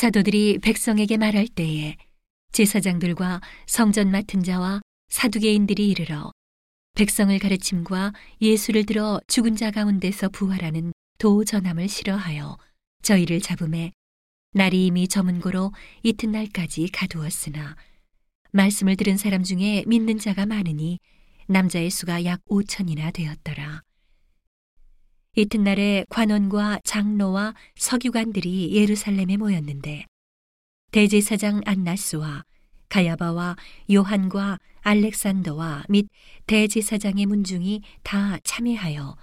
사도들이 백성에게 말할 때에 제사장들과 성전 맡은 자와 사두개인들이 이르러 백성을 가르침과 예수를 들어 죽은 자 가운데서 부활하는 도 전함을 싫어하여 저희를 잡음에 날이 이미 저문 고로 이튿날까지 가두었으나 말씀을 들은 사람 중에 믿는 자가 많으니 남자의 수가 약 5천이나 되었더라. 이튿날에 관원과 장로와 서기관들이 예루살렘에 모였는데 대제사장 안나스와 가야바와 요한과 알렉산더와 및 대제사장의 문중이 다 참여하여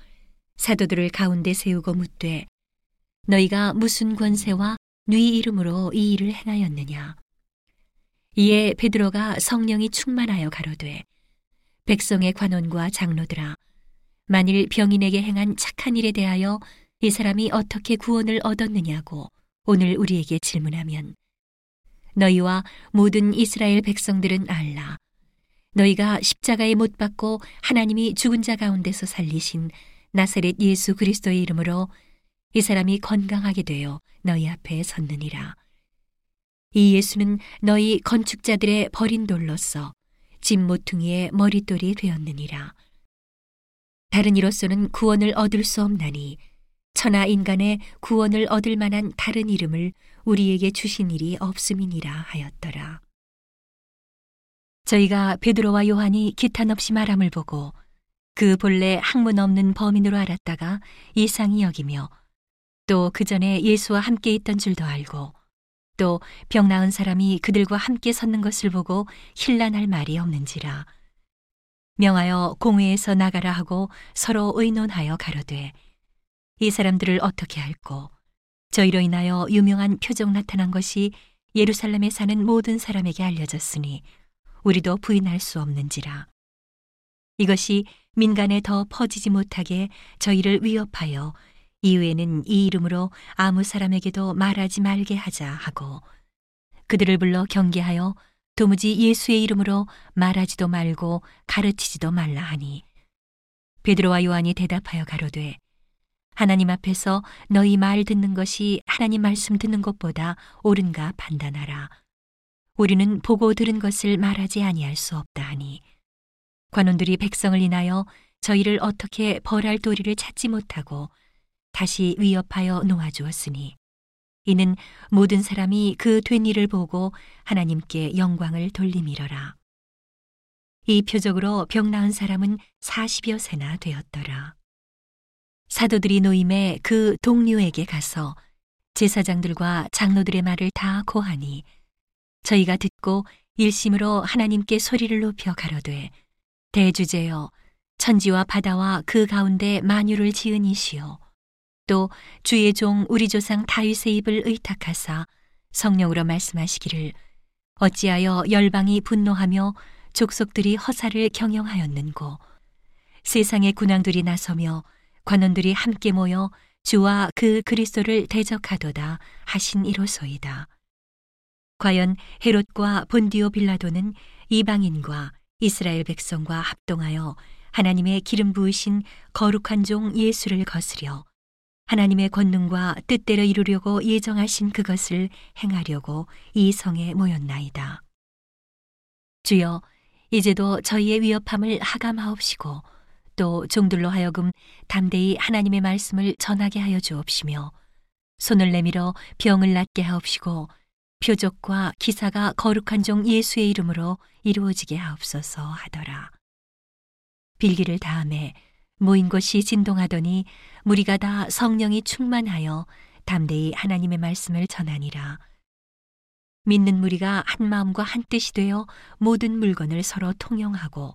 사도들을 가운데 세우고 묻되 너희가 무슨 권세와 네 이름으로 이 일을 행하였느냐? 이에 베드로가 성령이 충만하여 가로되 백성의 관원과 장로들아 만일 병인에게 행한 착한 일에 대하여 이 사람이 어떻게 구원을 얻었느냐고 오늘 우리에게 질문하면 너희와 모든 이스라엘 백성들은 알라. 너희가 십자가에 못 박고 하나님이 죽은 자 가운데서 살리신 나사렛 예수 그리스도의 이름으로 이 사람이 건강하게 되어 너희 앞에 섰느니라. 이 예수는 너희 건축자들의 버린 돌로서 집 모퉁이의 머릿돌이 되었느니라. 다른 이로서는 구원을 얻을 수 없나니 천하 인간의 구원을 얻을 만한 다른 이름을 우리에게 주신 일이 없음이니라 하였더라. 저희가 베드로와 요한이 기탄 없이 말함을 보고 그 본래 학문 없는 범인으로 알았다가 이상히 여기며 또 그 전에 예수와 함께 있던 줄도 알고 또 병 나은 사람이 그들과 함께 섰는 것을 보고 힐난할 말이 없는지라 명하여 공회에서 나가라 하고 서로 의논하여 가로되 이 사람들을 어떻게 할꼬 저희로 인하여 유명한 표적 나타난 것이 예루살렘에 사는 모든 사람에게 알려졌으니 우리도 부인할 수 없는지라. 이것이 민간에 더 퍼지지 못하게 저희를 위협하여 이후에는 이 이름으로 아무 사람에게도 말하지 말게 하자 하고 그들을 불러 경계하여 도무지 예수의 이름으로 말하지도 말고 가르치지도 말라 하니 베드로와 요한이 대답하여 가로되 하나님 앞에서 너희 말 듣는 것이 하나님 말씀 듣는 것보다 옳은가 판단하라. 우리는 보고 들은 것을 말하지 아니할 수 없다 하니 관원들이 백성을 인하여 저희를 어떻게 벌할 도리를 찾지 못하고 다시 위협하여 놓아주었으니 이는 모든 사람이 그 된 일을 보고 하나님께 영광을 돌리미러라. 이 표적으로 병 나은 사람은 40여 세나 되었더라. 사도들이 노임에 그 동료에게 가서 제사장들과 장로들의 말을 다 고하니 저희가 듣고 일심으로 하나님께 소리를 높여 가로되 대주제여 천지와 바다와 그 가운데 만유를 지은 이시오 또 주의 종 우리 조상 다윗의 입을 의탁하사 성령으로 말씀하시기를 어찌하여 열방이 분노하며 족속들이 허사를 경영하였는고 세상의 군왕들이 나서며 관원들이 함께 모여 주와 그 그리스도를 대적하도다 하신 이로소이다. 과연 헤롯과 본디오 빌라도는 이방인과 이스라엘 백성과 합동하여 하나님의 기름 부으신 거룩한 종 예수를 거스려 하나님의 권능과 뜻대로 이루려고 예정하신 그것을 행하려고 이 성에 모였나이다. 주여, 이제도 저희의 위협함을 하감하옵시고 또 종들로 하여금 담대히 하나님의 말씀을 전하게 하여 주옵시며 손을 내밀어 병을 낫게 하옵시고 표적과 기사가 거룩한 종 예수의 이름으로 이루어지게 하옵소서 하더라. 빌기를 다음에 모인 곳이 진동하더니 무리가 다 성령이 충만하여 담대히 하나님의 말씀을 전하니라. 믿는 무리가 한 마음과 한 뜻이 되어 모든 물건을 서로 통용하고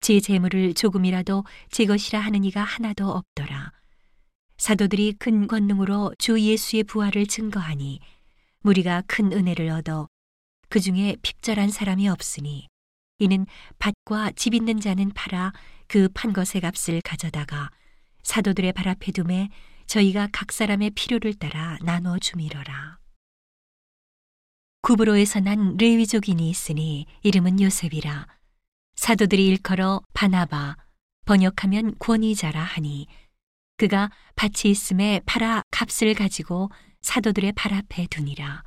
제 재물을 조금이라도 제 것이라 하는 이가 하나도 없더라. 사도들이 큰 권능으로 주 예수의 부활을 증거하니 무리가 큰 은혜를 얻어 그 중에 핍절한 사람이 없으니 이는 밭과 집 있는 자는 팔아 그 판 것의 값을 가져다가 사도들의 발 앞에 둠에 저희가 각 사람의 필요를 따라 나눠 주미러라. 구브로에서 난 레위족인이 있으니 이름은 요셉이라. 사도들이 일컬어 바나바, 번역하면 권위자라 하니 그가 밭이 있음에 팔아 값을 가지고 사도들의 발 앞에 두니라.